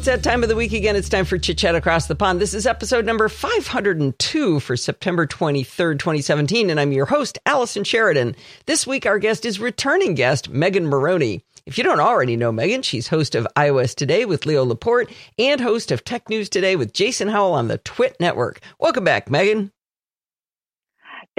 it's that time of the week again. It's time for Chit Chat Across the Pond. This is episode number 502 for September 23rd, 2017, and I'm your host, Allison Sheridan. This week, our guest is returning guest, Megan Morrone. If you don't already know Megan, she's host of iOS Today with Leo Laporte and host of Tech News Today with Jason Howell on the Twit Network. Welcome back, Megan.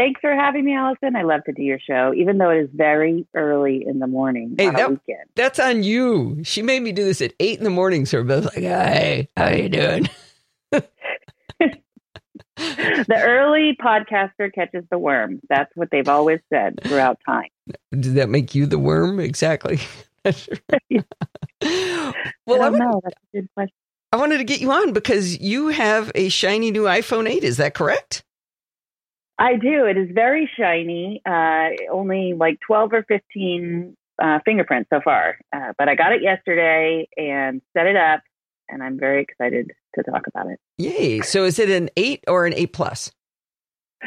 Thanks for having me, Allison. I love to do your show, even though it is very early in the morning hey, on that, a weekend. That's on you. She made me do this at eight in the morning, so we're like, "Hey, how are you doing?" the early podcaster catches the worm. That's what they've always said throughout time. Did that make you the worm? Exactly. well, I don't I, know. That's a good question. I wanted to get you on because you have a shiny new iPhone 8. Is that correct? I do. It is very shiny. Uh, only like 12 or 15 uh, fingerprints so far. Uh, but I got it yesterday and set it up, and I'm very excited to talk about it. Yay. So is it an 8 or an 8 plus?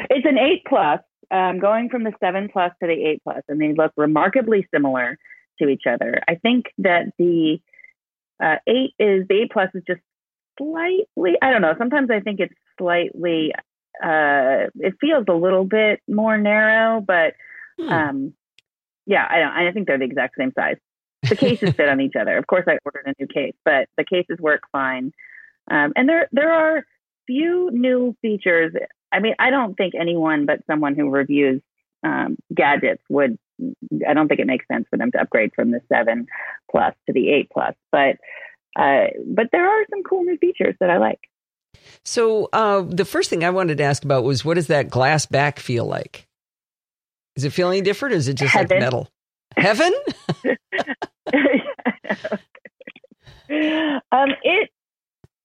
It's an 8 plus. Um, going from the 7 plus to the 8 plus, and they look remarkably similar to each other. I think that the uh, 8 is, the 8 plus is just slightly, I don't know, sometimes I think it's slightly uh, it feels a little bit more narrow, but Hmm. um, yeah, I don't. I think they're the exact same size. The cases fit on each other. Of course, I ordered a new case, but the cases work fine. Um, and there there are few new features. I mean, I don't think anyone but someone who reviews um, gadgets would. I don't think it makes sense for them to upgrade from the seven plus to the eight plus. But uh, but there are some cool new features that I like. So uh, the first thing I wanted to ask about was what does that glass back feel like? Is it feel any different or is it just Heaven. like metal? Heaven? um, it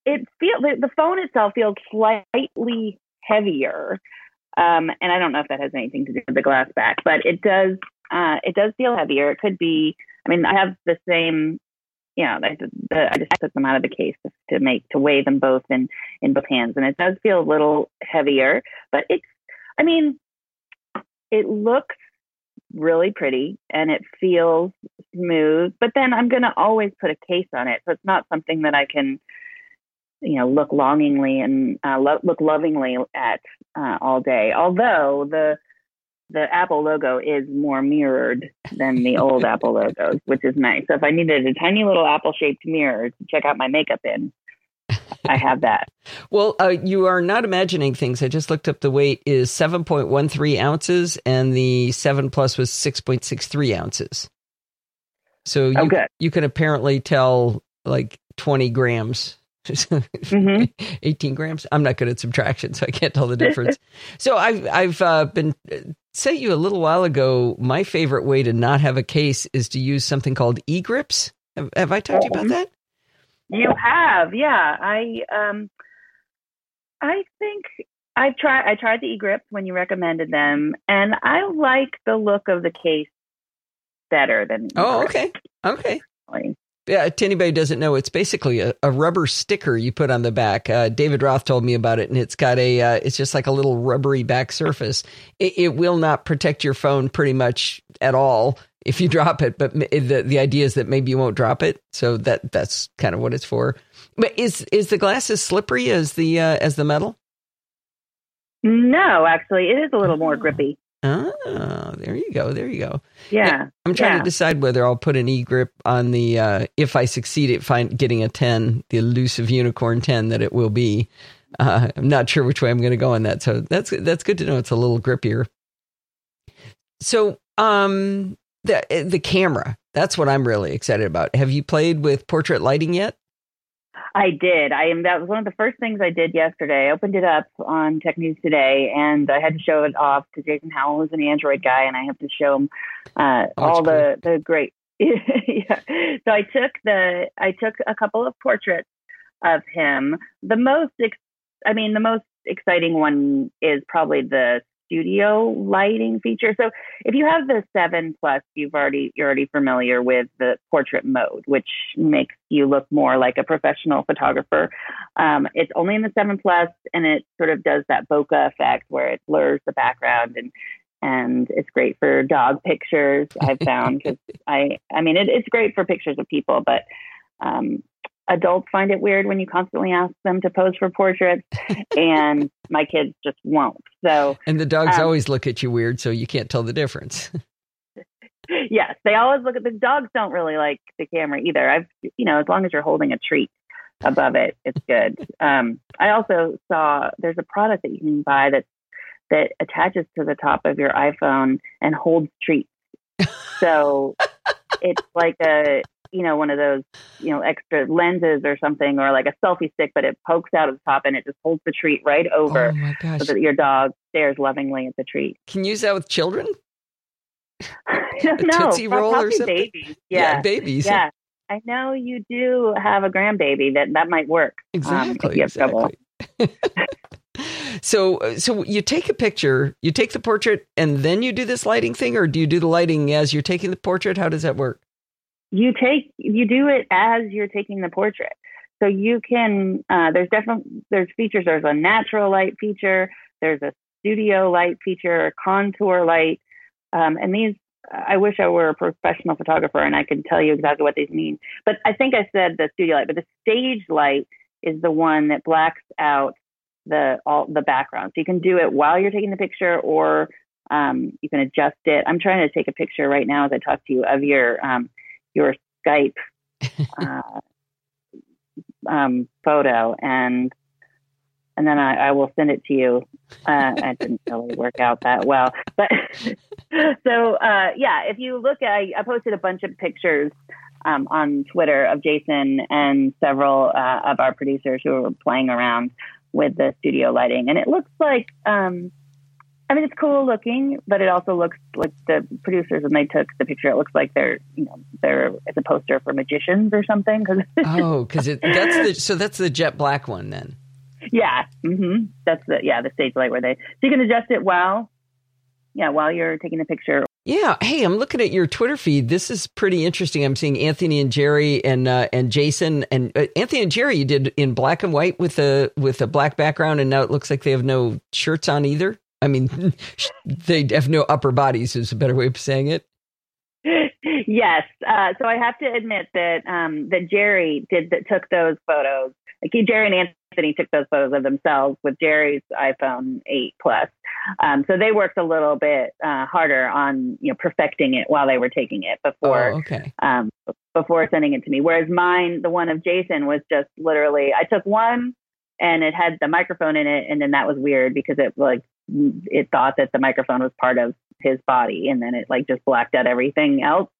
it feel the, the phone itself feels slightly heavier, um, and I don't know if that has anything to do with the glass back, but it does uh, it does feel heavier. It could be. I mean, I have the same. You know, I, the, I just took them out of the case to, make to weigh them both in in both hands, and it does feel a little heavier. But it's. I mean, it looks really pretty and it feels smooth but then i'm going to always put a case on it so it's not something that i can you know look longingly and uh, lo- look lovingly at uh, all day although the the apple logo is more mirrored than the old apple logos which is nice so if i needed a tiny little apple shaped mirror to check out my makeup in i have that Well, uh, you are not imagining things. I just looked up the weight is 7.13 ounces and the 7 Plus was 6.63 ounces. So you, Oh, good. you can apparently tell like 20 grams. hmm 18 grams. I'm not good at subtraction, so I can't tell the difference. so I've I've uh, been sent you a little while ago. My favorite way to not have a case is to use something called e-grips. Have, have I talked to you about that? You have, yeah. I um, I think I tried. I tried the e-grips when you recommended them, and I like the look of the case better than. Oh, okay, okay. Yeah, to anybody who doesn't know, it's basically a, a rubber sticker you put on the back. Uh, David Roth told me about it, and it's got a, uh, it's just like a little rubbery back surface. It, it will not protect your phone pretty much at all if you drop it, but the the idea is that maybe you won't drop it. So that that's kind of what it's for. But is is the glass as slippery as the uh, as the metal? No, actually, it is a little more Oh. grippy. Oh, there you go, there you go. Yeah, I'm trying Yeah. to decide whether I'll put an e grip on the uh, if I succeed at find, getting a 10, the elusive unicorn 10 that it will be. Uh, I'm not sure which way I'm going to go on that. So that's that's good to know. It's a little grippier. So um, the the camera that's what I'm really excited about. Have you played with portrait lighting yet? I did. I am. That was one of the first things I did yesterday. I opened it up on Tech News today, and I had to show it off to Jason Howell, who's an Android guy, and I have to show him uh, Oh, all the the great. yeah. So I took the I took a couple of portraits of him. The most, ex- I mean, the most exciting one is probably the studio lighting feature. So if you have the seven plus, you've already you're already familiar with the portrait mode, which makes you look more like a professional photographer. Um, it's only in the seven plus, and it sort of does that bokeh effect where it blurs the background and and it's great for dog pictures. I've found because I I mean it, it's great for pictures of people, but um, adults find it weird when you constantly ask them to pose for portraits, and my kids just won't. So, and the dogs um, always look at you weird, so you can't tell the difference. yes, they always look at the dogs. Don't really like the camera either. I've, you know, as long as you're holding a treat above it, it's good. Um, I also saw there's a product that you can buy that that attaches to the top of your iPhone and holds treats. So it's like a you know one of those you know extra lenses or something or like a selfie stick but it pokes out of the top and it just holds the treat right over oh so that your dog stares lovingly at the treat. Can you use that with children? I don't know. Tootsie roll or something? babies. Yeah. yeah. babies. Yeah. I know you do have a grandbaby that that might work exactly um, you have exactly. so so you take a picture you take the portrait and then you do this lighting thing or do you do the lighting as you're taking the portrait? How does that work you take you do it as you're taking the portrait so you can uh, there's definitely there's features there's a natural light feature there's a studio light feature contour light um, and these i wish i were a professional photographer and i could tell you exactly what these mean but i think i said the studio light but the stage light is the one that blacks out the all the background. So you can do it while you're taking the picture, or um, you can adjust it. I'm trying to take a picture right now as I talk to you of your um, your Skype uh, um, photo, and and then I, I, will send it to you. Uh, it didn't really work out that well, but so uh, yeah, if you look at, I, I posted a bunch of pictures um, on Twitter of Jason and several uh, of our producers who were playing around with the studio lighting. And it looks like, um, I mean, it's cool looking, but it also looks like the producers when they took the picture, it looks like they're, you know, they're it's a poster for magicians or something. Cause oh, because it that's the so that's the jet black one then. Yeah, mm-hmm. that's the yeah the stage light where they so you can adjust it while yeah while you're taking the picture yeah. Hey, I'm looking at your Twitter feed. This is pretty interesting. I'm seeing Anthony and Jerry and uh, and Jason and uh, Anthony and Jerry. You did in black and white with a with a black background, and now it looks like they have no shirts on either. I mean, they have no upper bodies. Is a better way of saying it. Yes. Uh, so I have to admit that um, that Jerry did that took those photos. Like Jerry and Anthony took those photos of themselves with Jerry's iPhone 8 Plus. Um, so they worked a little bit uh, harder on you know perfecting it while they were taking it before oh, okay. um, before sending it to me. Whereas mine, the one of Jason, was just literally I took one and it had the microphone in it, and then that was weird because it like it thought that the microphone was part of his body, and then it like just blacked out everything else.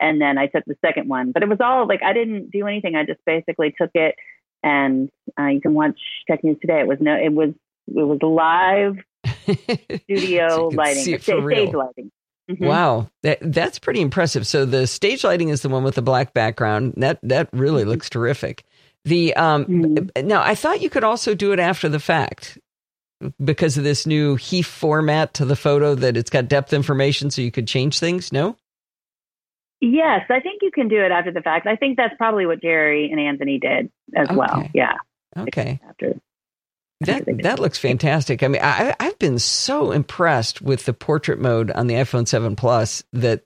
And then I took the second one, but it was all like I didn't do anything. I just basically took it, and uh, you can watch Tech News today. It was no, it was it was live studio so lighting, stage, stage lighting. Mm-hmm. Wow, that that's pretty impressive. So the stage lighting is the one with the black background. That that really mm-hmm. looks terrific. The um mm-hmm. now I thought you could also do it after the fact because of this new HEIF format to the photo that it's got depth information so you could change things. No. Yes, I think you can do it after the fact. I think that's probably what Jerry and Anthony did as okay. well. Yeah. Okay. After that that looks fantastic. I mean, I, I've been so impressed with the portrait mode on the iPhone Seven Plus that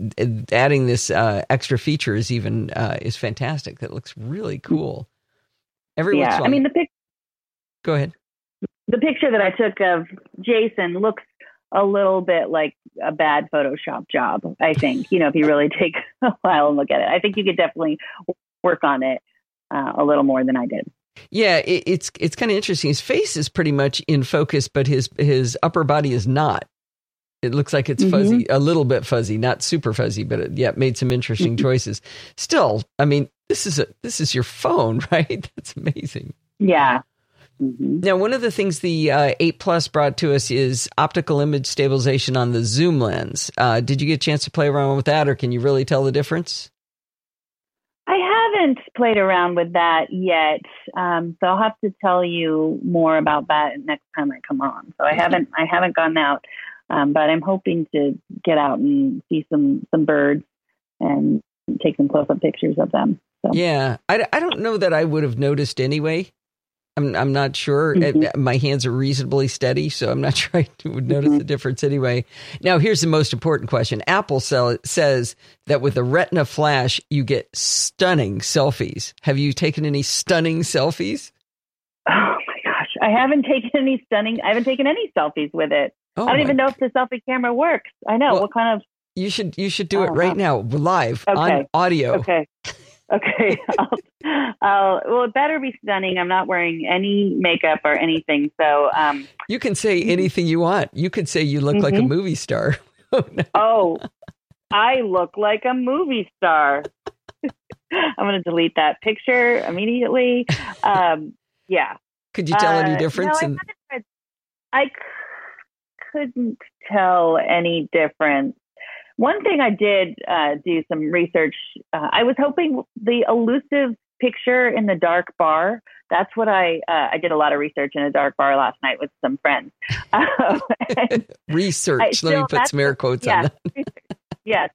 adding this uh, extra feature is even uh, is fantastic. That looks really cool. Every yeah, I mean the pic. Go ahead. The picture that I took of Jason looks a little bit like a bad Photoshop job. I think you know if you really take a while and look at it, I think you could definitely work on it uh, a little more than I did. Yeah, it, it's it's kind of interesting. His face is pretty much in focus, but his his upper body is not. It looks like it's mm-hmm. fuzzy, a little bit fuzzy, not super fuzzy, but it, yeah, made some interesting choices. Still, I mean, this is a this is your phone, right? That's amazing. Yeah. Mm-hmm. Now, one of the things the uh, 8 Plus brought to us is optical image stabilization on the zoom lens. Uh, did you get a chance to play around with that, or can you really tell the difference? I haven't played around with that yet, um, so I'll have to tell you more about that next time I come on. So I haven't I haven't gone out, um, but I'm hoping to get out and see some some birds and take some close up pictures of them. So. Yeah, I, I don't know that I would have noticed anyway. I'm I'm not sure. Mm-hmm. My hands are reasonably steady, so I'm not sure I would notice mm-hmm. the difference anyway. Now, here's the most important question: Apple sell, says that with the Retina flash, you get stunning selfies. Have you taken any stunning selfies? Oh my gosh, I haven't taken any stunning. I haven't taken any selfies with it. Oh I don't even know if the selfie camera works. I know well, what kind of. You should you should do it right now, live okay. on audio. Okay. Okay. I'll, I'll, well, it better be stunning. I'm not wearing any makeup or anything. So, um, you can say anything you want. You could say you look mm-hmm. like a mm-hmm. movie star. oh, I look like a movie star. I'm going to delete that picture immediately. Um, yeah. Could you tell uh, any difference? No, I, I couldn't tell any difference. One thing I did uh, do some research. Uh, I was hoping the elusive picture in the dark bar. That's what I uh, I did a lot of research in a dark bar last night with some friends. research. Still, Let me put some air quotes on that. yes,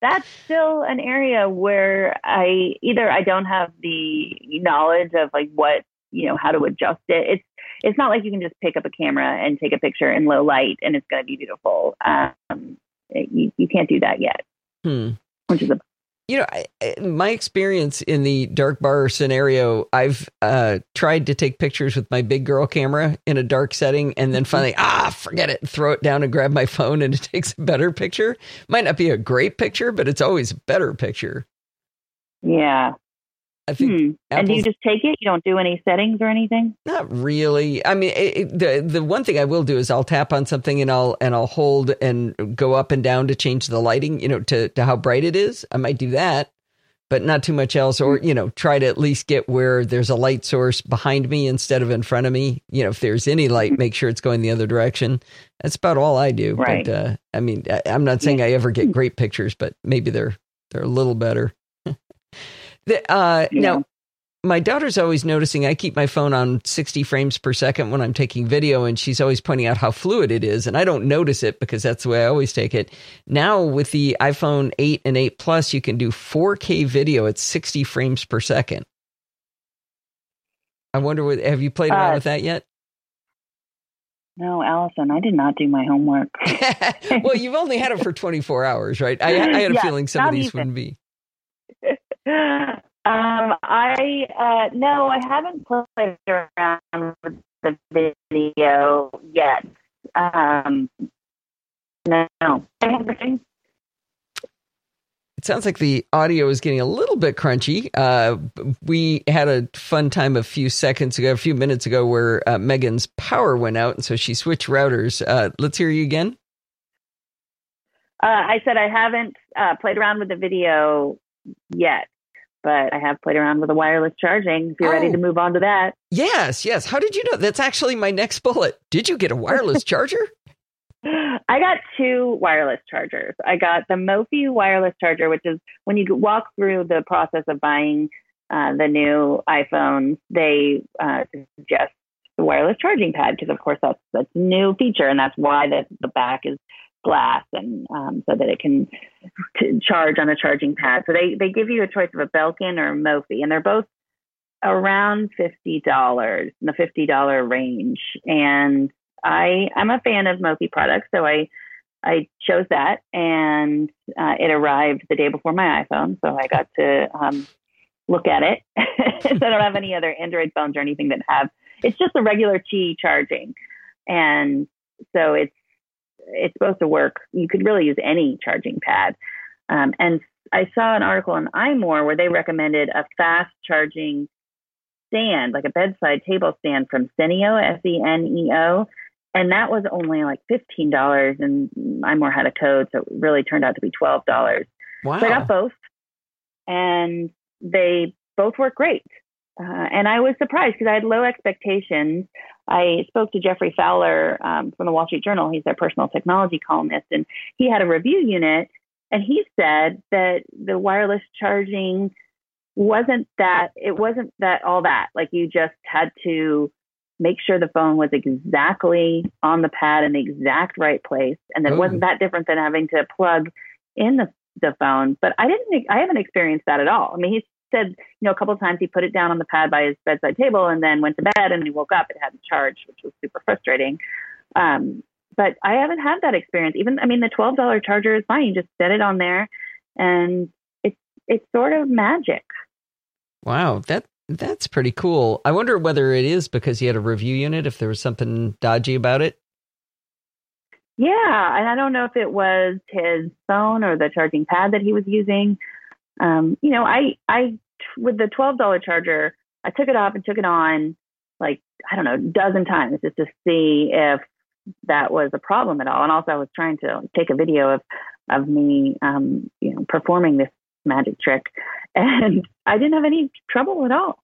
that's still an area where I either I don't have the knowledge of like what you know how to adjust it. It's it's not like you can just pick up a camera and take a picture in low light and it's going to be beautiful. Um, you, you can't do that yet, hmm. which is a you know, I, my experience in the dark bar scenario, I've uh, tried to take pictures with my big girl camera in a dark setting and then mm-hmm. finally, ah, forget it, throw it down and grab my phone and it takes a better picture. Might not be a great picture, but it's always a better picture. Yeah. I think. Hmm. And do you just take it? You don't do any settings or anything? Not really. I mean, it, it, the the one thing I will do is I'll tap on something and I'll and I'll hold and go up and down to change the lighting. You know, to to how bright it is. I might do that, but not too much else. Or hmm. you know, try to at least get where there's a light source behind me instead of in front of me. You know, if there's any light, hmm. make sure it's going the other direction. That's about all I do. Right. But uh, I mean, I, I'm not saying yeah. I ever get great pictures, but maybe they're they're a little better. The, uh. Now, my daughter's always noticing I keep my phone on 60 frames per second when I'm taking video, and she's always pointing out how fluid it is. And I don't notice it because that's the way I always take it. Now, with the iPhone 8 and 8 Plus, you can do 4K video at 60 frames per second. I wonder, what, have you played around uh, with that yet? No, Allison, I did not do my homework. well, you've only had it for 24 hours, right? I, I had a yeah, feeling some of these even. wouldn't be. Um, I uh, no, I haven't played around with the video yet. Um, no, It sounds like the audio is getting a little bit crunchy. Uh, we had a fun time a few seconds ago, a few minutes ago, where uh, Megan's power went out, and so she switched routers. Uh, let's hear you again. Uh, I said I haven't uh, played around with the video yet but I have played around with the wireless charging. If you're oh. ready to oh. move on to that. Yes, yes. How did you know? That's actually my next bullet. Did you get a wireless charger? I got two wireless chargers. I got the Mophie wireless charger, which is when you walk through the process of buying uh, the new iPhones, they uh, suggest the wireless charging pad because, of course, that's that's a new feature, and that's why the the back is glass and um, so that it can t- charge on a charging pad. So they, they give you a choice of a Belkin or a Mophie, and they're both around fifty dollars in the fifty dollar range. And I I'm a fan of Mophie products, so I I chose that, and uh, it arrived the day before my iPhone, so I got to um, look at it. I don't have any other Android phones or anything that have. It's just a regular Qi charging, and so it's it's supposed to work. You could really use any charging pad. Um, and I saw an article on iMore where they recommended a fast charging stand, like a bedside table stand from Seneo, S E N E O. And that was only like $15. And iMore had a code, so it really turned out to be $12. Wow. So I got both. And they both work great. Uh, and I was surprised because I had low expectations. I spoke to Geoffrey Fowler um, from the Wall Street Journal. He's their personal technology columnist, and he had a review unit, and he said that the wireless charging wasn't that it wasn't that all that like you just had to make sure the phone was exactly on the pad in the exact right place, and that wasn't that different than having to plug in the the phone. But I didn't. I haven't experienced that at all. I mean, he's said, you know, a couple of times he put it down on the pad by his bedside table and then went to bed and he woke up, it hadn't charged, which was super frustrating. Um, but I haven't had that experience. Even, I mean, the $12 charger is fine. You just set it on there and it's, it's sort of magic. Wow. That, that's pretty cool. I wonder whether it is because he had a review unit, if there was something dodgy about it. Yeah, and I don't know if it was his phone or the charging pad that he was using. Um, you know, I I with the twelve dollar charger, I took it off and took it on like I don't know, a dozen times just to see if that was a problem at all. And also, I was trying to take a video of of me, um, you know, performing this magic trick, and I didn't have any trouble at all.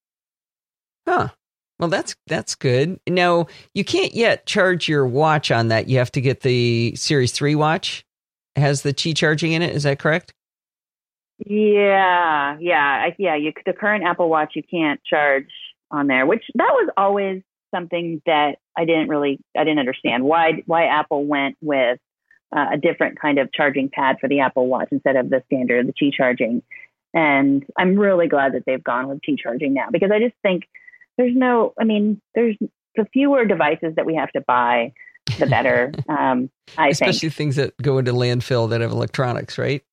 Huh. Well, that's that's good. Now you can't yet charge your watch on that. You have to get the Series Three watch. Has the Qi charging in it. Is that correct? Yeah, yeah, yeah. You the current Apple Watch you can't charge on there, which that was always something that I didn't really I didn't understand why why Apple went with uh, a different kind of charging pad for the Apple Watch instead of the standard the Qi charging. And I'm really glad that they've gone with Qi charging now because I just think there's no, I mean, there's the fewer devices that we have to buy, the better. Um, I Especially think. things that go into landfill that have electronics, right?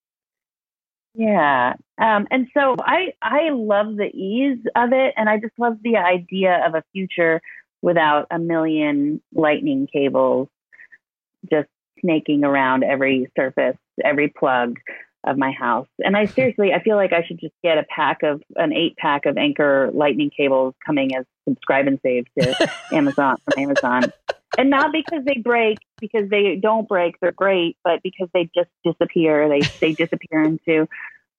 Yeah. Um, and so I, I love the ease of it. And I just love the idea of a future without a million lightning cables just snaking around every surface, every plug of my house. And I seriously, I feel like I should just get a pack of an eight pack of Anker lightning cables coming as subscribe and save to Amazon from Amazon. And not because they break, because they don't break, they're great, but because they just disappear. They they disappear into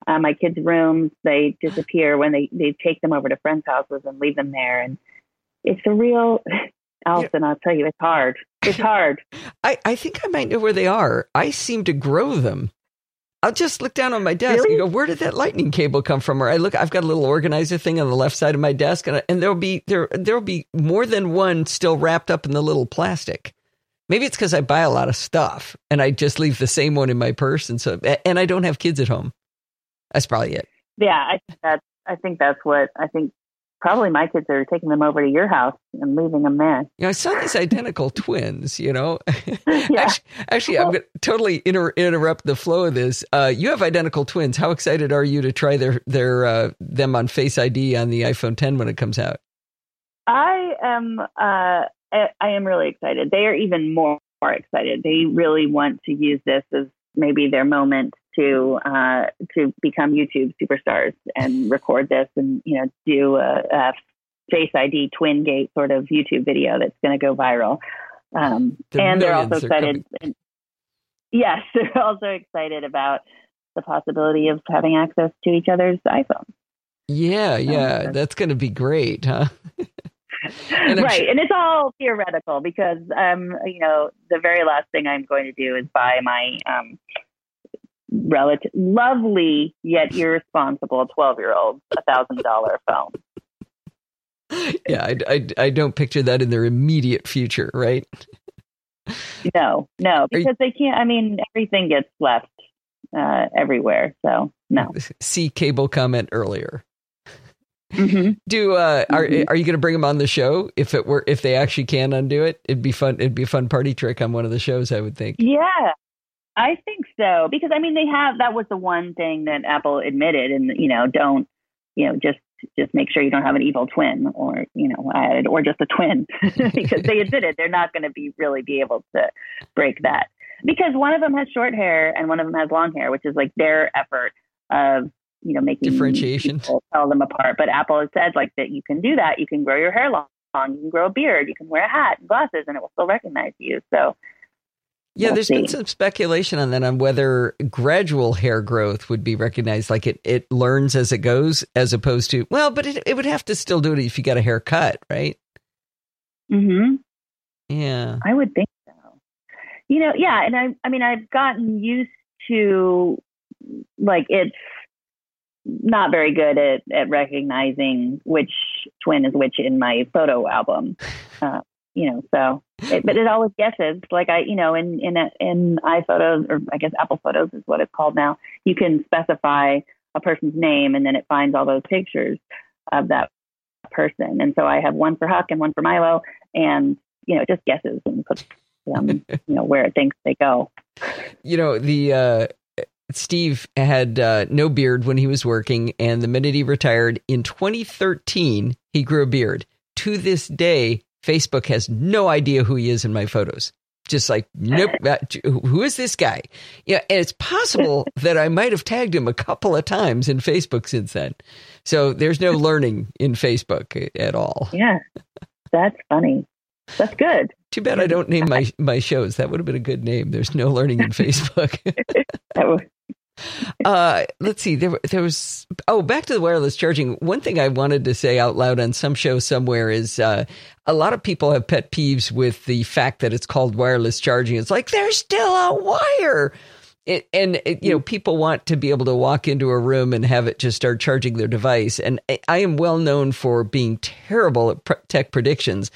uh, my kids' rooms. They disappear when they they take them over to friends' houses and leave them there. And it's a real Allison, I'll tell you, it's hard. It's hard. I, I think I might know where they are. I seem to grow them. I'll just look down on my desk really? and go, where did that lightning cable come from? Or I look, I've got a little organizer thing on the left side of my desk, and, and there'll be there there'll be more than one still wrapped up in the little plastic. Maybe it's because I buy a lot of stuff and I just leave the same one in my purse, and so and I don't have kids at home. That's probably it. Yeah, I think that's I think that's what I think probably my kids are taking them over to your house and leaving them there. You know, I saw these identical twins. You know, yeah. actually, actually, I'm going to totally inter- interrupt the flow of this. Uh, you have identical twins. How excited are you to try their their uh, them on Face ID on the iPhone 10 when it comes out? I am. Uh, I am really excited. They are even more, more excited. They really want to use this as maybe their moment to uh, to become YouTube superstars and record this and you know do a, a Face ID Twin Gate sort of YouTube video that's going to go viral. Um, The and they're also excited. and- yes, they're also excited about the possibility of having access to each other's iPhones. Yeah, yeah, that's- that's going to be great, huh? And right, su- and it's all theoretical because um, you know the very last thing I'm going to do is buy my um, relative, lovely yet irresponsible twelve year old a thousand dollar phone. yeah, I, I, I don't picture that in their immediate future, right? No, no, because they can't. I mean, everything gets left uh, everywhere. So no. See cable comment earlier. Hmm Do uh, are Mhm. are you going to bring them on the show if it were if they actually can undo it? It'd be fun. It'd be a fun party trick on one of the shows, I would think. Yeah, I think so because I mean they have that was the one thing that Apple admitted, and you know don't you know just just make sure you don't have an evil twin or you know added or just a twin because they admitted they're not going to be really be able to break that because one of them has short hair and one of them has long hair, which is like their effort of you know making Differentiation. tell them apart. But Apple has said like that you can do that. You can grow your hair long. You can grow a beard. You can wear a hat and glasses, and it will still recognize you. So Yeah, there's been some speculation on that on whether gradual hair growth would be recognized, like it it learns as it goes, as opposed to well, but it it would have to still do it if you got a haircut, right? hmm Yeah. I would think so. You know, yeah, and I I mean I've gotten used to like it's not very good at at recognizing which twin is which in my photo album. Uh, you know, so it, but it always guesses. Like I, you know, in in a, in iPhotos or I guess Apple Photos is what it's called now. You can specify a person's name and then it finds all those pictures of that person. And so I have one for Huck and one for Milo, and you know, it just guesses and puts them, you know, where it thinks they go. You know, the uh, Steve had uh, no beard when he was working, and the minute he retired in 2013, he grew a beard. To this day, Facebook has no idea who he is in my photos. Just like, nope, who is this guy? Yeah, and it's possible that I might have tagged him a couple of times in Facebook since then. So there's no learning in Facebook at all. Yeah, that's funny. That's good. Too bad I don't name my my shows. That would have been a good name. There's no learning in Facebook. Uh, let's see. There, there was. Oh, back to the wireless charging. One thing I wanted to say out loud on some show somewhere is uh, a lot of people have pet peeves with the fact that it's called wireless charging. It's like there's still a wire. It, and it, you know people want to be able to walk into a room and have it just start charging their device and i am well known for being terrible at tech predictions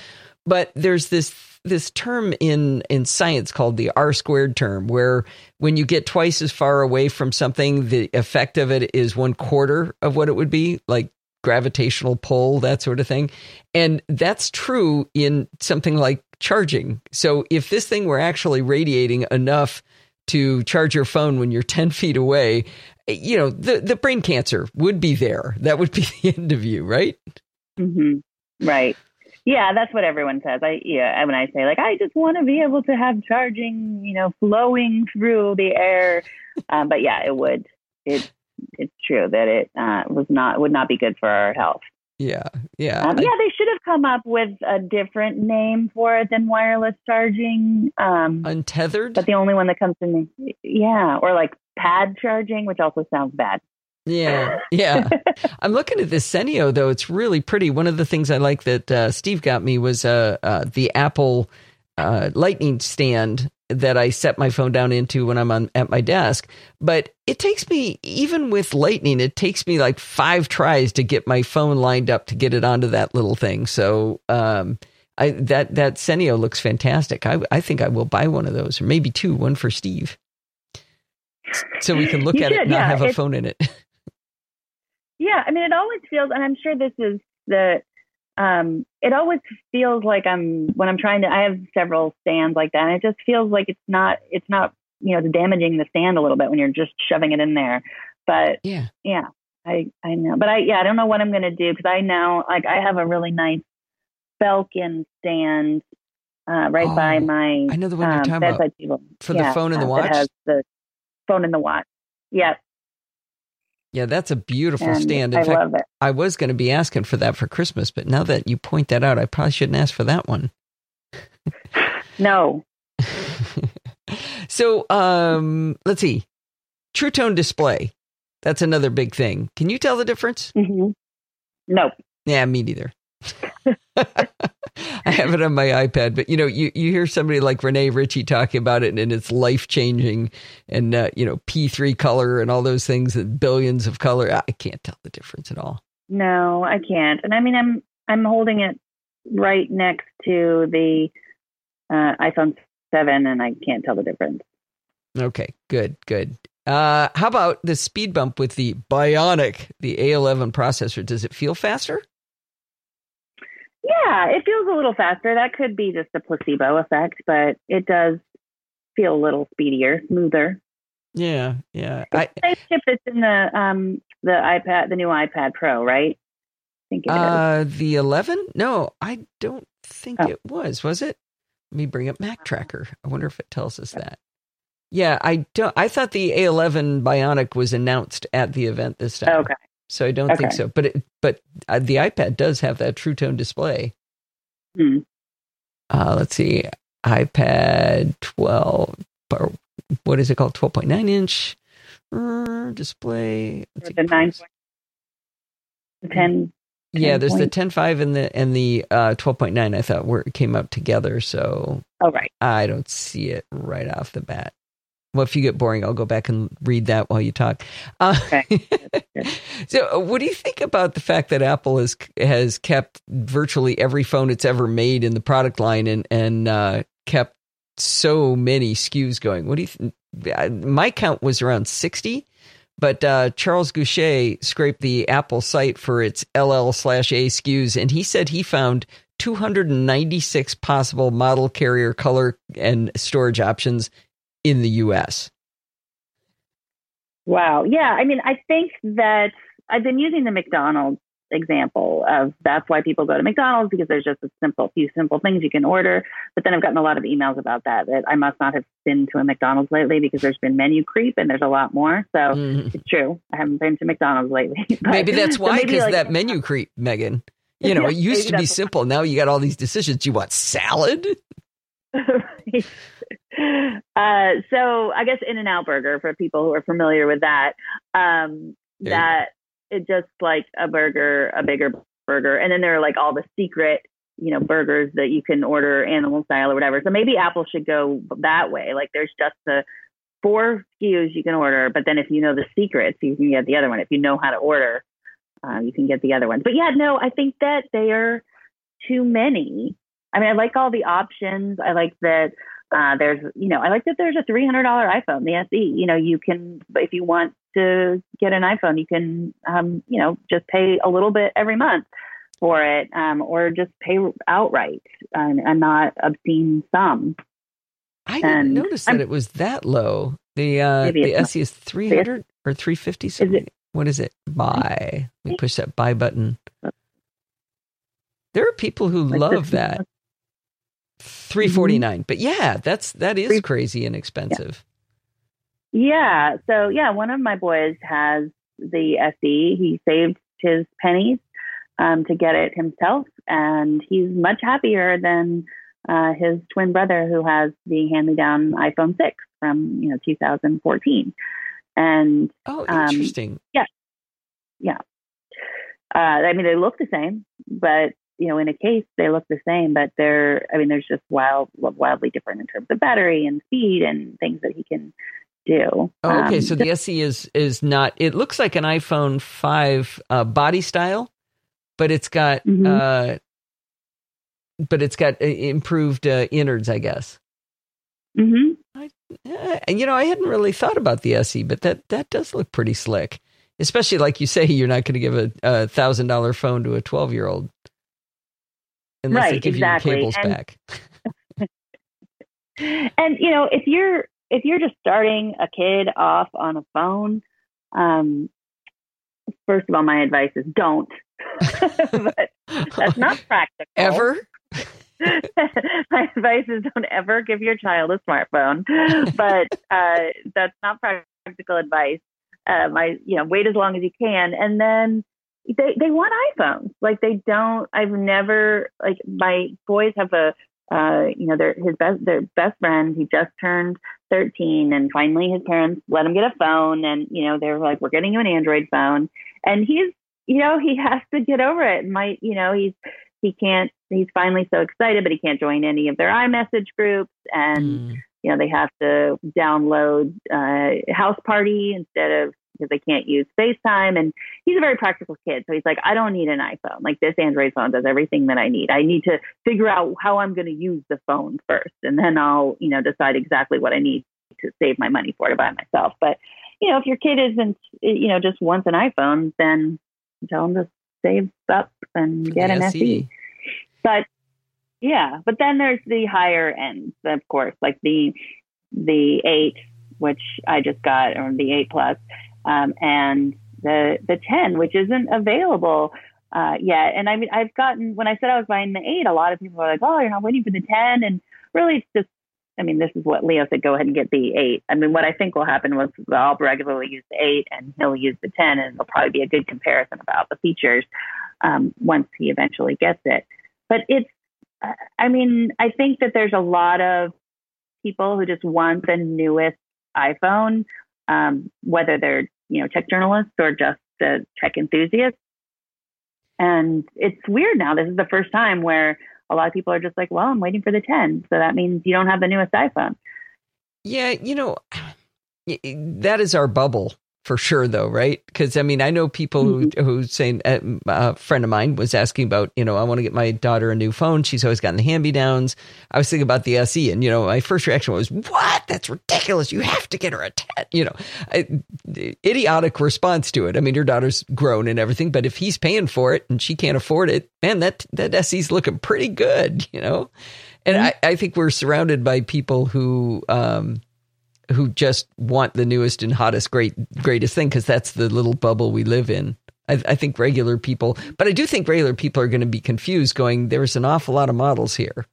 but there's this this term in in science called the R squared term, where when you get twice as far away from something, the effect of it is one quarter of what it would be, like gravitational pull, that sort of thing. And that's true in something like charging. So if this thing were actually radiating enough to charge your phone when you're 10 feet away, you know, the, the brain cancer would be there. That would be the end of you, right? Mm-hmm. Right. Yeah, that's what everyone says. I yeah, when I say like I just want to be able to have charging, you know, flowing through the air. Um, but yeah, it would. It it's true that it uh, was not would not be good for our health. Yeah, yeah, um, yeah. They should have come up with a different name for it than wireless charging. Um, Untethered, but the only one that comes to me, yeah, or like pad charging, which also sounds bad. Yeah, yeah. I'm looking at this Seneo though; it's really pretty. One of the things I like that uh, Steve got me was uh, uh, the Apple uh, Lightning stand that I set my phone down into when I'm on at my desk. But it takes me, even with Lightning, it takes me like five tries to get my phone lined up to get it onto that little thing. So. Um, I, that that Seneo looks fantastic. I I think I will buy one of those, or maybe two, one for Steve, so we can look you at should, it and yeah, not have a phone in it. Yeah, I mean, it always feels, and I'm sure this is the, um, it always feels like I'm when I'm trying to. I have several stands like that, and it just feels like it's not, it's not, you know, it's damaging the stand a little bit when you're just shoving it in there. But yeah, yeah, I I know, but I yeah, I don't know what I'm gonna do because I know like I have a really nice Belkin stand uh, right oh, by my. I know the one you're um, talking about table. for yeah, the phone and the watch. has the phone and the watch. Yep. Yeah, that's a beautiful and stand. In I fact, love it. I was going to be asking for that for Christmas, but now that you point that out, I probably shouldn't ask for that one. no. so, um, let's see. True Tone display. That's another big thing. Can you tell the difference? Mm-hmm. Nope. Yeah, me neither. I have it on my iPad, but you know, you, you hear somebody like Rene Ritchie talking about it, and, and it's life changing, and uh, you know, P3 color and all those things, and billions of color. I can't tell the difference at all. No, I can't. And I mean, I'm I'm holding it right next to the uh, iPhone seven, and I can't tell the difference. Okay, good, good. Uh, how about the speed bump with the Bionic, the A11 processor? Does it feel faster? Yeah, it feels a little faster. That could be just a placebo effect, but it does feel a little speedier, smoother. Yeah, yeah. It's I, chip that's in the um the iPad, the new iPad Pro, right? I think it uh, is. The 11? No, I don't think oh. it was. Was it? Let me bring up Mactracker. I wonder if it tells us that. Yeah, I don't. I thought the A11 Bionic was announced at the event this time. Okay. So I don't okay. think so. But it, but uh, the iPad does have that True Tone display. Hmm. Uh, let's see, iPad 12, or what is it called? 12.9 inch uh, display. Let's the nine, the 10. Yeah, there's point. the 10.5 and the and the uh, 12.9. I thought were came out together. So, oh right, I don't see it right off the bat. Well, if you get boring, I'll go back and read that while you talk. Uh, okay. so, uh, what do you think about the fact that Apple has has kept virtually every phone it's ever made in the product line and and uh, kept so many SKUs going? What do you? Th- my count was around sixty But uh, Charles Goucher scraped the Apple site for its LL slash A SKUs, and he said he found 296 possible model carrier color and storage options in the US. Wow. Yeah. I mean, I think that I've been using the McDonald's example of that's why people go to McDonald's because there's just a simple few simple things you can order. But then I've gotten a lot of emails about that that I must not have been to a McDonald's lately because there's been menu creep and there's a lot more. So mm. it's true. I haven't been to McDonald's lately. But, maybe that's why because so like, that menu creep, Megan. You know, yeah, it used to be simple. Now you got all these decisions. Do you want salad? uh, so I guess In-N-Out Burger for people who are familiar with that. Um, that it just like a burger, a bigger burger. And then there are like all the secret, you know, burgers that you can order animal style or whatever. So maybe Apple should go that way. Like there's just the four SKUs you can order, but then if you know the secrets, you can get the other one. If you know how to order, uh, you can get the other one. But yeah, no, I think that they are too many. I mean, I like all the options. I like that uh, there's, you know, I like that there's a $300 iPhone, the SE. You know, you can, if you want to get an iPhone, you can, um, you know, just pay a little bit every month for it, um, or just pay outright and, and not obscene sum. I didn't and notice that I'm, it was that low. The uh, the SE is three hundred or three fifty. Is? What is it? Buy. We push that buy button. There are people who like love that. Three forty nine. Mm-hmm. But yeah, that's that is crazy and inexpensive. Yeah. So yeah, one of my boys has the SE. He saved his pennies um, to get it himself, and he's much happier than uh, his twin brother who has the hand-me-down iPhone 6 from you know 2014. And oh, interesting. Um, yeah, yeah. Uh, I mean, they look the same, but you know, in a case they look the same, but they're. I mean, there's just wild, wildly different in terms of battery and speed and things that he can do. Oh, okay, um, so the SE is is not. It looks like an iPhone five uh, body style, but it's got mm-hmm. uh, but it's got uh, improved uh, innards, I guess. Hmm. you know, I hadn't really thought about the SE, but that that does look pretty slick. Especially like you say, you're not going to give a, a thousand dollar phone to a twelve year old unless right, they give exactly. you cables and, back. and you know, if you're if you're just starting a kid off on a phone, um, first of all, my advice is don't. but that's not practical. Ever? my advice is don't ever give your child a smartphone. But uh, that's not practical advice. Um, I, you know, wait as long as you can, and then they they want iPhones. Like they don't. I've never like my boys have a uh, you know, their his best their best friend. He just turned 13, and finally his parents let him get a phone. And you know, they're like, "We're getting you an Android phone." And he's, you know, he has to get over it. And my you know, he's he can't. He's finally so excited, but he can't join any of their iMessage groups, and mm. you know, they have to download uh, Houseparty instead of because they can't use FaceTime. And he's a very practical kid. So he's like, I don't need an iPhone. Like this Android phone does everything that I need. I need to figure out how I'm going to use the phone first. And then I'll, you know, decide exactly what I need to save my money for to buy myself. But, you know, if your kid isn't, eh, you know, just wants an iPhone, then tell them to save up and get an SE. But yeah, but then there's the higher ends, of course, like the the eight, which I just got, or the eight plus, um, and the the 10, which isn't available uh, yet. And I mean, I've gotten when I said I was buying the eight, a lot of people were like, "Oh, you're not waiting for the 10," and really, it's just. I mean, this is what Leo said. Go ahead and get the eight. I mean, what I think will happen was I'll regularly use the eight, and he'll use the 10, and it'll probably be a good comparison about the features um, once he eventually gets it. But it's, I mean, I think that there's a lot of people who just want the newest iPhone um, whether they're you know tech journalists or just uh, tech enthusiasts. And it's weird now. This is the first time where a lot of people are just like, "Well, I'm waiting for the 10, so that means you don't have the newest iPhone." Yeah, you know, that is our bubble for sure, though, right? Because I mean, I know people who mm-hmm. who saying uh, a friend of mine was asking about, you know, I want to get my daughter a new phone. She's always gotten the hand me downs. I was thinking about the SE, and you know, my first reaction was, "What? That's ridiculous! You have to get her a 10. You know, I, idiotic response to it. I mean, your daughter's grown and everything, but if he's paying for it and she can't afford it, man, that that SE's looking pretty good, you know. And mm-hmm. I, I think we're surrounded by people who. um who just want the newest and hottest, great, greatest thing because that's the little bubble we live in. I, I, think regular people, but I do think regular people are going to be confused. Going, there's an awful lot of models here.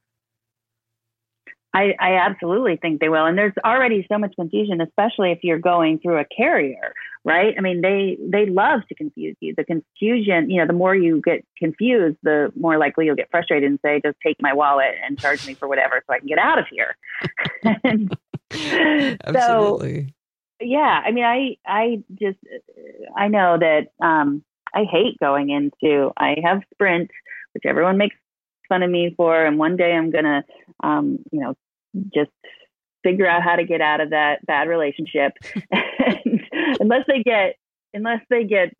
I, I absolutely think they will, and there's already so much confusion, especially if you're going through a carrier, right? I mean, they they love to confuse you. The confusion, you know, the more you get confused, the more likely you'll get frustrated and say, "Just take my wallet and charge me for whatever, so I can get out of here." and, Absolutely. So, yeah, I mean, I I just I know that um, I hate going into. I have Sprint, which everyone makes fun of me for, and one day I'm gonna, um, you know, just figure out how to get out of that bad relationship. and unless they get unless they get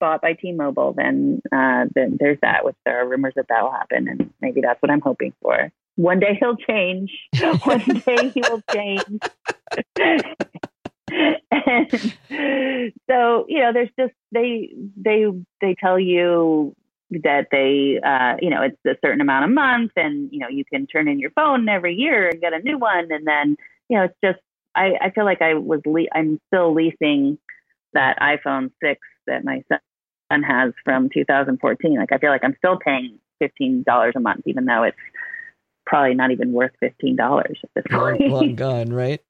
bought by T-Mobile, then uh, then there's that. Which there are rumors that that will happen, and maybe that's what I'm hoping for one day he'll change. One day he will change. and so, you know, there's just they they they tell you that they uh, you know it's a certain amount of month and you know you can turn in your phone every year and get a new one and then you know it's just I, I feel like I was le- I'm still leasing that iPhone 6 that my son has from 2014 like I feel like I'm still paying $15 a month even though it's probably not even worth fifteen dollars at this point. Long, gone, right?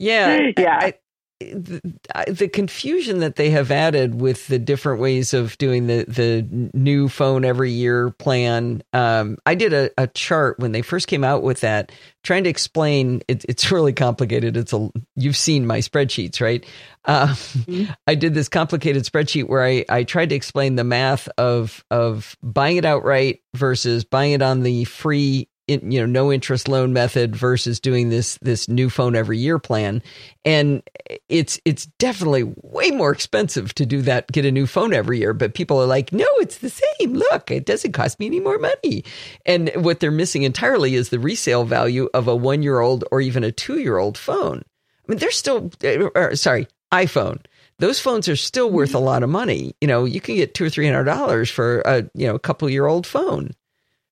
Yeah, yeah. I, the, the, confusion that they have added with the different ways of doing the the new phone every year plan. Um, I did a, a, chart when they first came out with that, trying to explain. It, it's really complicated. It's a you've seen my spreadsheets, right? Uh, mm-hmm. I did this complicated spreadsheet where I I tried to explain the math of of buying it outright versus buying it on the free in, you know no interest loan method versus doing this this new phone every year plan. And it's it's definitely way more expensive to do that get a new phone every year but people are like no it's the same. Look it doesn't cost me any more money. And what they're missing entirely is the resale value of a 1 year old or even a 2 year old phone. I mean they're still uh, sorry iphone. Those phones are still worth a lot of money. You know you can get two or three hundred dollars for a you know a couple year old phone.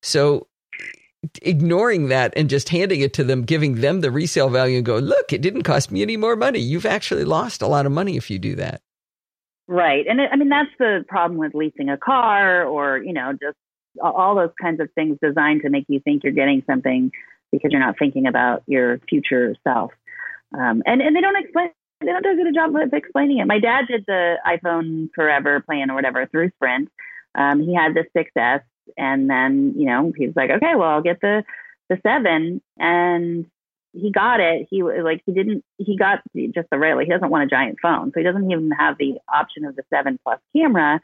So ignoring that and just handing it to them, giving them the resale value and go, look, it didn't cost me any more money. You've actually lost a lot of money if you do that. Right. And it, I mean, that's the problem with leasing a car or, you know, just all those kinds of things designed to make you think you're getting something because you're not thinking about your future self. Um, and, and they don't explain, they don't do a good job of explaining it. My dad did the iPhone Forever plan or whatever through Sprint. Um, he had the 6S and then you know he was like okay well i'll get the the seven. And he got it. He was like he didn't he got just the regular he doesn't want a giant phone. So he doesn't even have the option of the seven plus camera.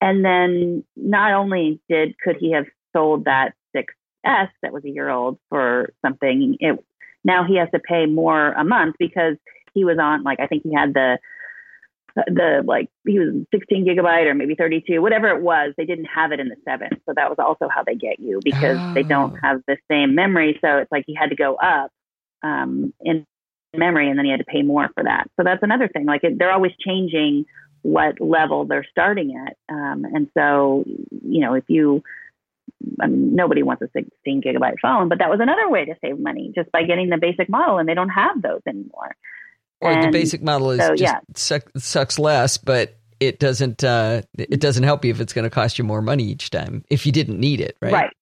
And then not only did could he have sold that 6s that was a year old for something it now he has to pay more a month because he was on like i think he had the the like he was 16 gigabyte or maybe 32 whatever it was they didn't have it in the seven so that was also how they get you because oh. they don't oh. have the same memory so it's like he had to go up um, in memory and then he had to pay more for that so that's another thing like it, they're always changing what level they're starting at um, and so you know if you I mean, nobody wants a 16 gigabyte phone, but that was another way to save money just by getting the basic model, and they don't have those anymore. Or and the basic model is so, just yeah. suck, sucks less, but it doesn't uh, it doesn't help you if it's going to cost you more money each time if you didn't need it, right? Right.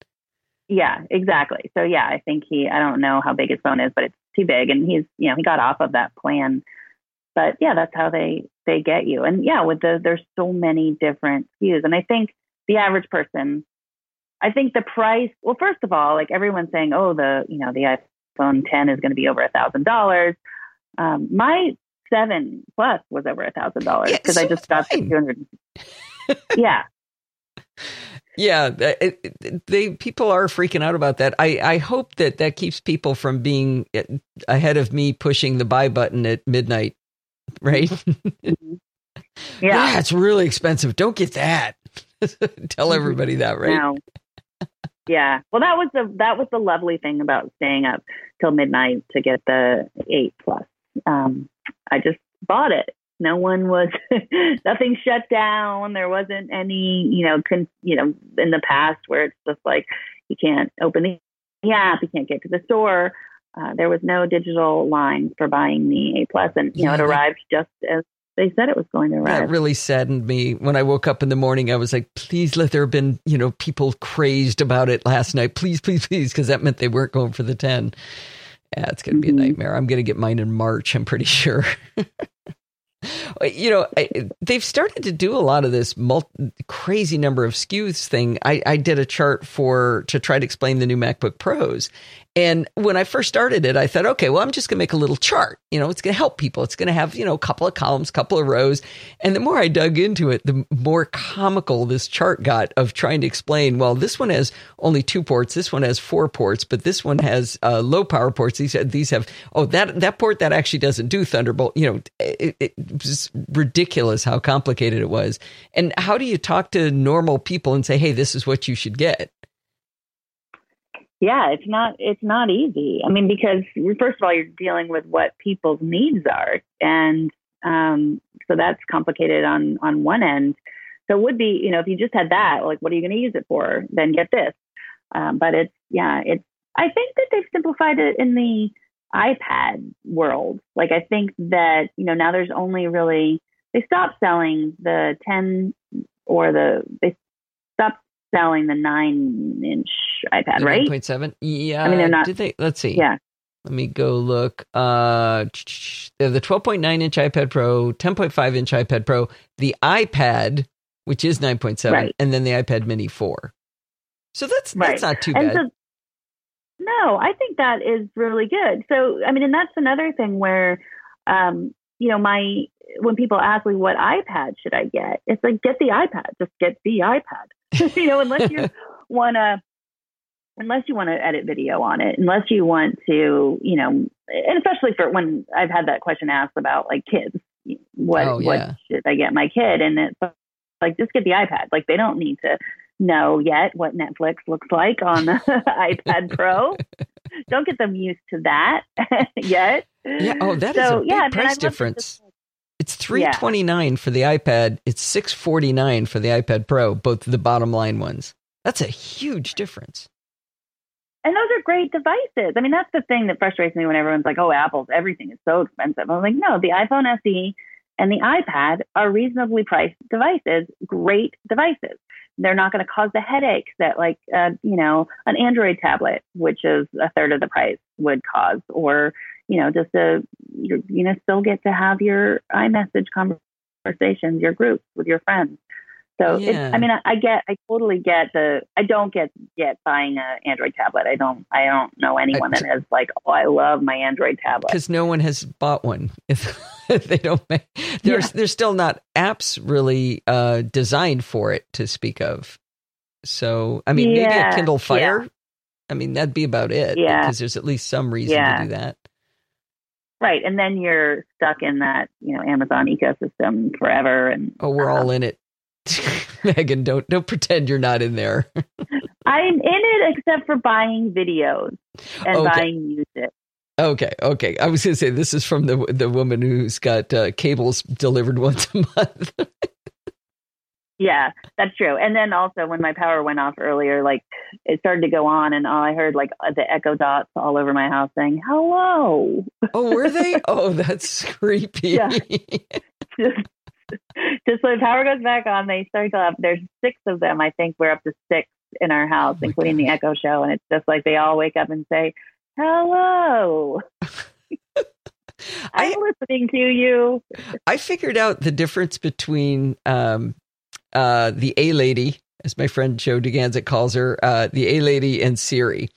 Yeah, exactly. So yeah, I think he I don't know how big his phone is, but it's too big, and he's you know he got off of that plan. But yeah, that's how they they get you. And yeah, with the there's so many different SKUs, and I think the average person, I think the price. Well, first of all, like everyone's saying, oh, the you know the iPhone 10 is going to be over a thousand dollars. Um, my seven plus was over a thousand dollars because I just got two hundred. yeah. Yeah, they people are freaking out about that. I, I hope that that keeps people from being ahead of me pushing the buy button at midnight, right? mm-hmm. Yeah. it's really expensive. Don't get that. Tell everybody that, right? No. Yeah. Well, that was the that was the lovely thing about staying up till midnight to get the eight plus. Um, I just bought it. No one was, nothing shut down. There wasn't any, you know, con, you know, in the past where it's just like you can't open the app, you can't get to the store. Uh, there was no digital line for buying the eight plus, and you know, it arrived just as they said it was going to arrive. That really saddened me when I woke up in the morning. I was like, please let there have been, you know, people crazed about it last night. Please, please, please, because that meant they weren't going for the 10. Yeah, it's going to mm-hmm. be a nightmare. I'm going to get mine in March, I'm pretty sure. you know, I, they've started to do a lot of this multi, crazy number of SKUs thing. I, I did a chart for to try to explain the new MacBook Pros, and when I first started it, I thought, okay, well, I'm just going to make a little chart. You know, it's going to help people. It's going to have, you know, a couple of columns, couple of rows. And the more I dug into it, the more comical this chart got of trying to explain, well, this one has only two ports. This one has four ports, but this one has uh, low power ports. These, these have, oh, that, that port that actually doesn't do Thunderbolt. You know, it, it was ridiculous how complicated it was. And how do you talk to normal people and say, hey, this is what you should get? yeah, it's not it's not easy. I mean, because first of all, you're dealing with what people's needs are, and um, so that's complicated on on one end. So it would be, you know, if you just had that, like, what are you going to use it for? Then get this. Um, but it's yeah, it's. I think that they've simplified it in the iPad world. Like, I think that you know now there's only really they stopped selling the 10 or the they stopped selling the nine inch iPad, the right? 9.7. Yeah. I mean, they're not. Did they? Let's see. Yeah. Let me go look. Uh, the 12.9 inch iPad Pro, 10.5 inch iPad Pro, the iPad, which is 9.7, right. and then the iPad Mini 4. So that's right. that's not too and bad. So, no, I think that is really good. So, I mean, and that's another thing where, um, you know, my when people ask me what iPad should I get, it's like get the iPad, just get the iPad. you know, unless you want to unless you want to edit video on it, unless you want to, you know, and especially for when I've had that question asked about like kids, what oh, yeah. what should I get my kid? And it's like just get the iPad. Like they don't need to know yet what Netflix looks like on the iPad Pro. don't get them used to that yet. Yeah. Oh, that so, is a big yeah, price I mean, difference. It's three twenty nine yeah. for the iPad. It's six forty nine for the iPad Pro, both the bottom line ones. That's a huge difference. And those are great devices. I mean, that's the thing that frustrates me when everyone's like, oh, Apple's everything is so expensive. I'm like, no, the iPhone SE and the iPad are reasonably priced devices, great devices. They're not going to cause the headaches that, like, uh, you know, an Android tablet, which is a third of the price, would cause, or, you know, just a, you're, you know, still get to have your iMessage conversations, your groups with your friends. So yeah. I mean, I, I, get, I totally get the. I don't get get buying an Android tablet. I don't. I don't know anyone that has like, oh, I love my Android tablet because no one has bought one. If, if they don't, make, there's yeah. there's still not apps really uh, designed for it to speak of. So I mean, yeah. maybe a Kindle Fire. I mean, that'd be about it. Yeah, because there's at least some reason to do that. Right, and then you're stuck in that you know Amazon ecosystem forever. And oh, we're um, all in it. Megan, don't don't pretend you're not in there. I'm in it except for buying videos and okay. buying music. Okay, okay. I was going to say this is from the the woman who's got uh, cables delivered once a month. yeah, that's true. And then also when my power went off earlier, like it started to go on, and all I heard like the echo dots all over my house saying "hello." Oh, were they? oh, that's creepy. Yeah. just when power goes back on, they start to up. There's six of them. I think we're up to six in our house, oh including gosh. the Echo Show, and it's just like they all wake up and say, "Hello." I'm I, listening to you. I figured out the difference between um, uh, the A lady, as my friend Joe DeGanza calls her, uh, the A lady and Siri.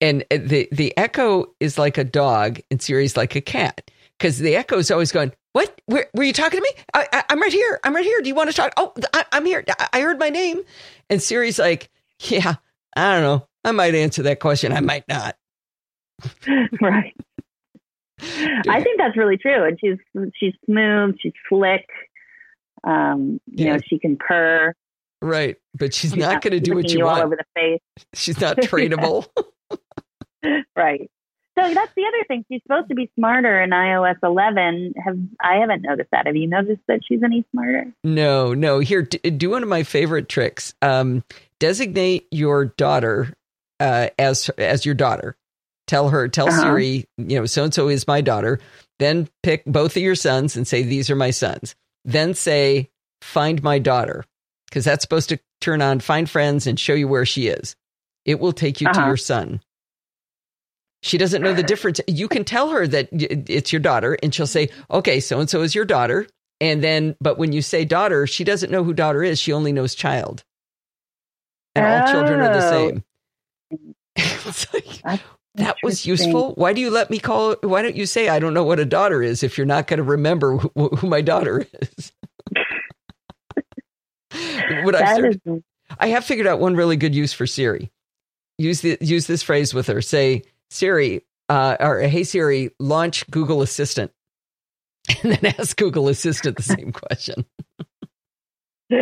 And uh, the the Echo is like a dog, and Siri's like a cat because the Echo is always going, what? Where, were you talking to me? I, am right here. I'm right here. Do you want to talk? Oh, I, am here. I, I heard my name. And Siri's like, yeah, I don't know. I might answer that question. I might not. right. I think that's really true. And she's she's smooth. She's slick. Um, you yeah. know, she can purr. Right, but she's, she's not going to do what you, want. all over the face. She's not trainable. right. So that's the other thing. She's supposed to be smarter in iOS 11. Have I haven't noticed that. Have you noticed that she's any smarter? No, no. Here, do one of my favorite tricks. Um, designate your daughter uh, as as your daughter. Tell her, tell uh-huh. Siri, you know, so and so is my daughter. Then pick both of your sons and say these are my sons. Then say find my daughter because that's supposed to turn on find friends and show you where she is. It will take you uh-huh. to your son. She doesn't know the difference. You can tell her that it's your daughter, and she'll say, "Okay, so and so is your daughter." And then, but when you say daughter, she doesn't know who daughter is. She only knows child, and oh. all children are the oh. same. like, that was useful. Why do you let me call? Why don't you say I don't know what a daughter is if you're not going to remember who, who, my daughter is? what I is... I have figured out one really good use for Siri. Use the use this phrase with her. Say Siri, uh, or Hey Siri, launch Google Assistant, and then ask Google Assistant the same question.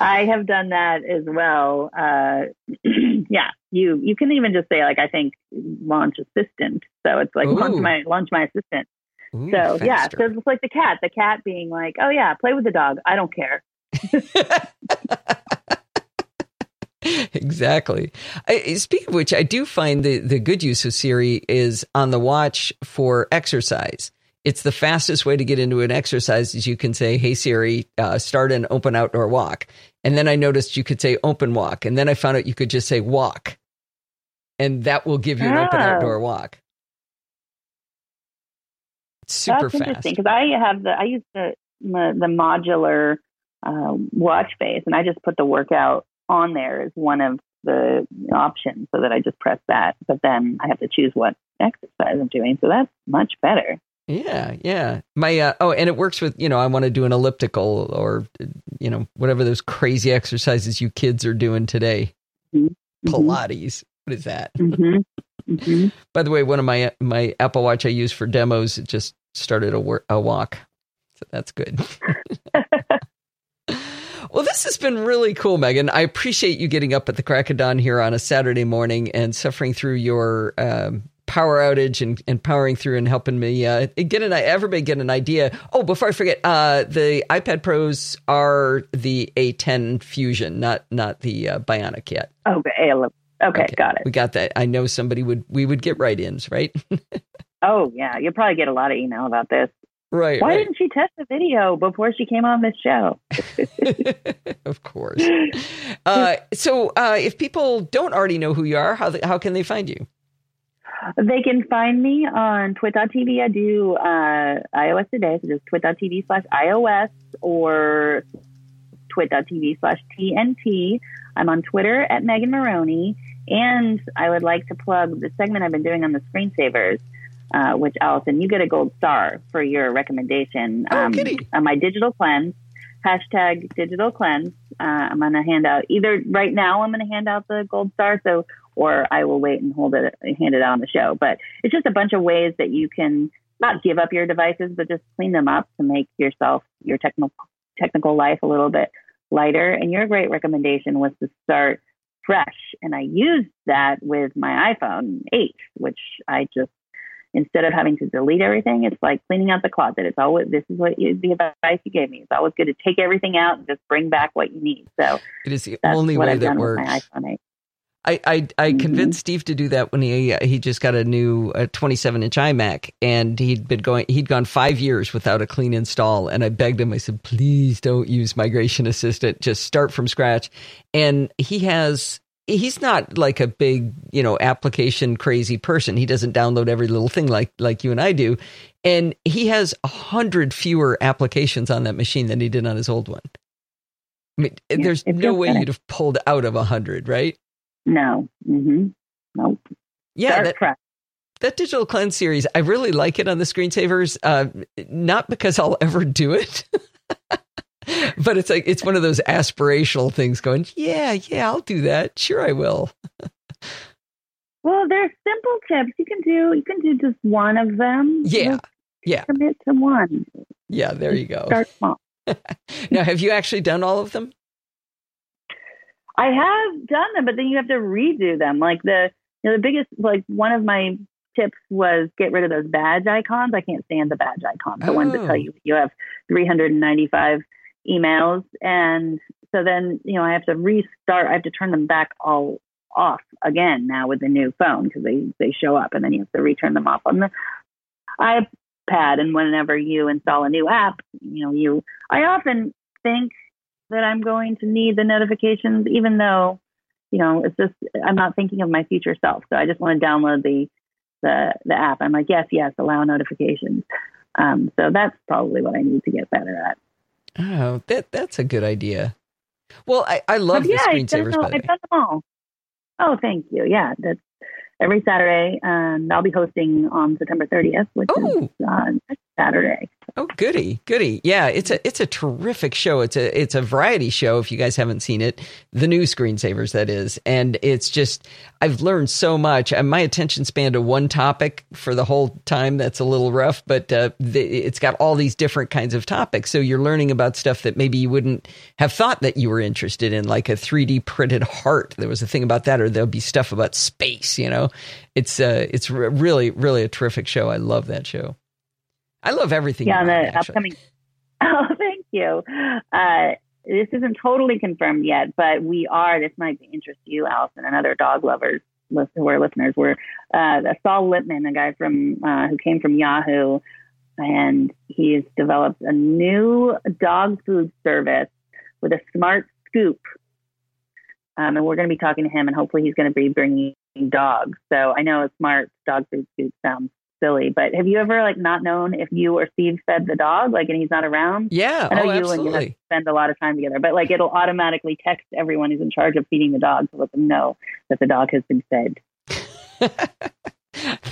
I have done that as well. Uh, yeah, you you can even just say like I think launch assistant. So it's like Ooh. launch my launch my assistant. Ooh, so faster. yeah, so it's like the cat. The cat being like, oh yeah, play with the dog. I don't care. exactly. I, speaking of which, I do find the, the good use of Siri is on the watch for exercise. It's the fastest way to get into an exercise is you can say, Hey Siri, uh, start an open outdoor walk. And then I noticed you could say open walk. And then I found out you could just say walk. And that will give you an oh. open outdoor walk. It's super That's fast. interesting because I have the, I use the, the, the modular uh, watch face and I just put the workout on there is one of the options so that I just press that. But then I have to choose what exercise I'm doing. So that's much better. Yeah, yeah. My uh, oh, and it works with you know I want to do an elliptical or you know whatever those crazy exercises you kids are doing today. Mm-hmm. Pilates. What is that? Mm-hmm. Mm-hmm. By the way, one of my my Apple Watch I use for demos it just started a, wor- a walk, so that's good. Well, this has been really cool, Megan. I appreciate you getting up at the crack of dawn here on a Saturday morning and suffering through your um, power outage and, and powering through and helping me uh, get an everybody get an idea. Oh, before I forget, uh, the iPad Pros are the A10 Fusion, not not the uh, Bionic yet. Okay, okay, okay, got it. We got that. I know somebody would we would get write-ins, right? oh yeah, you'll probably get a lot of email about this. Right. Why right. didn't she test the video before she came on this show? of course. Uh, so, uh, if people don't already know who you are, how how can they find you? They can find me on twit.tv. I do uh, iOS today, so just twit.tv slash iOS or twit.tv slash TNT. I'm on Twitter at Megan Morrone. And I would like to plug the segment I've been doing on the screensavers. Uh, which Allison, you get a gold star for your recommendation. Oh, um, on my digital cleanse, hashtag digital cleanse. Uh, I'm going to hand out either right now. I'm going to hand out the gold star, so or I will wait and hold it, hand it out on the show. But it's just a bunch of ways that you can not give up your devices, but just clean them up to make yourself your technical technical life a little bit lighter. And your great recommendation was to start fresh, and I used that with my iPhone 8, which I just instead of having to delete everything, it's like cleaning out the closet. It's always this is what you, the advice you gave me. It's always good to take everything out and just bring back what you need. So it is the only way that works. I, I, I mm-hmm. convinced Steve to do that when he he just got a new uh, 27 inch iMac and he'd been going he'd gone five years without a clean install and I begged him I said please don't use Migration Assistant just start from scratch and he has he's not like a big, you know, application crazy person. He doesn't download every little thing like like you and I do. And he has a hundred fewer applications on that machine than he did on his old one. I mean, yeah, there's no way you'd have pulled out of a hundred, right? No. Mm-hmm. Nope. Yeah. that, that digital cleanse series, I really like it on the screensavers. Uh, not because I'll ever do it. but it's like it's one of those aspirational things going yeah yeah i'll do that sure i will well there's simple tips you can do you can do just one of them yeah just yeah commit to one yeah there you go start small now, have you actually done all of them? I have done them, but then you have to redo them. Like the you know the biggest like one of my tips was get rid of those badge icons. I can't stand the badge icons, the oh. ones that tell oh. you you have 395 emails, and so then you know I have to restart. I have to turn them back all off again now with the new phone because they they show up, and then you have to return them off on the iPad. And whenever you install a new app, you know you I often think that I'm going to need the notifications, even though, you know, it's just I'm not thinking of my future self. So I just want to download the the the app. I'm like, yes, yes, allow notifications. Um, so that's probably what I need to get better at. Oh, that that's a good idea. Well, I, I love but the screensavers. I've done them all. Oh, thank you. Yeah, that's every Saturday, and I'll be hosting on September 30th, which oh. is uh, Saturday. Oh, goody, goody. Yeah, it's a it's a terrific show. It's a it's a variety show. If you guys haven't seen it, the new screensavers that is, and it's just I've learned so much. And my attention span to one topic for the whole time that's a little rough, but uh, the, it's got all these different kinds of topics. So you're learning about stuff that maybe you wouldn't have thought that you were interested in, like a 3D printed heart. There was a thing about that, or there'll be stuff about space. You know, it's uh, it's really really a terrific show. I love that show. I love everything. Yeah, the upcoming. Oh, thank you. Uh, this isn't totally confirmed yet, but we are. This might interest you, Allison, and other dog lovers who are listeners. We're uh, Saul Lipman, a guy from uh, who came from Yahoo, and he's developed a new dog food service with a smart scoop. Um, and we're going to be talking to him, and hopefully, he's going to be bringing dogs. So I know a smart dog food scoop sounds silly. But have you ever like not known if you or Steve fed the dog, like, and he's not around? Yeah, I know oh, you absolutely. and you spend a lot of time together, but like it'll automatically text everyone who's in charge of feeding the dog to let them know that the dog has been fed.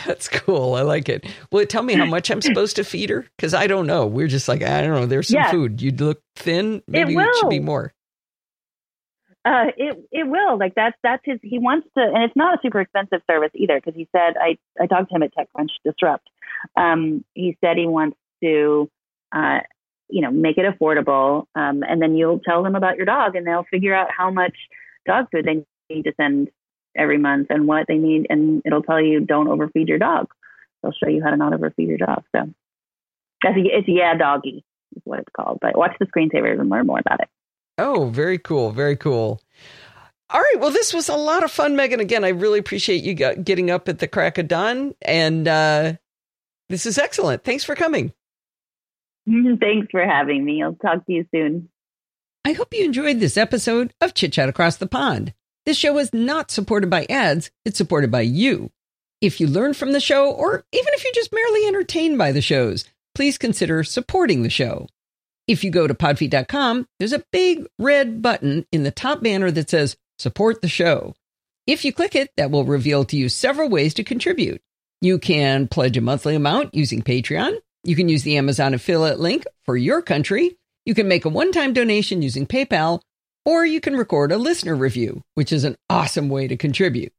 That's cool. I like it. Well, tell me how much I'm supposed to feed her because I don't know. We're just like I don't know. There's some yeah. food. You'd look thin. Maybe it, it should be more. Uh, it it will like that's that's his. He wants to, and it's not a super expensive service either because he said I I talked to him at TechCrunch Disrupt. Um, he said he wants to, uh, you know, make it affordable, um, and then you'll tell them about your dog, and they'll figure out how much dog food they need to send every month and what they need, and it'll tell you don't overfeed your dog. They'll show you how to not overfeed your dog. So that's a, it's yeah doggy is what it's called. But watch the screensavers and learn more about it. Oh, very cool. Very cool. All right. Well, this was a lot of fun, Megan. Again, I really appreciate you getting up at the crack of dawn. And uh, this is excellent. Thanks for coming. Thanks for having me. I'll talk to you soon. I hope you enjoyed this episode of Chit Chat Across the Pond. This show is not supported by ads, it's supported by you. If you learn from the show, or even if you're just merely entertained by the shows, please consider supporting the show. If you go to podfeet.com, there's a big red button in the top banner that says support the show. If you click it, that will reveal to you several ways to contribute. You can pledge a monthly amount using Patreon. You can use the Amazon affiliate link for your country. You can make a one time donation using PayPal, or you can record a listener review, which is an awesome way to contribute.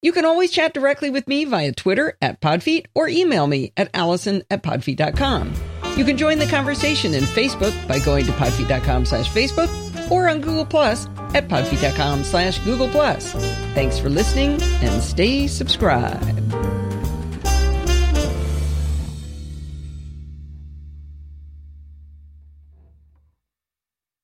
You can always chat directly with me via Twitter at Podfeet or email me at allison at podfeet.com. You can join the conversation in Facebook by going to podfeet.com slash Facebook or on Google Plus at podfeet.com slash Google Plus. Thanks for listening and stay subscribed.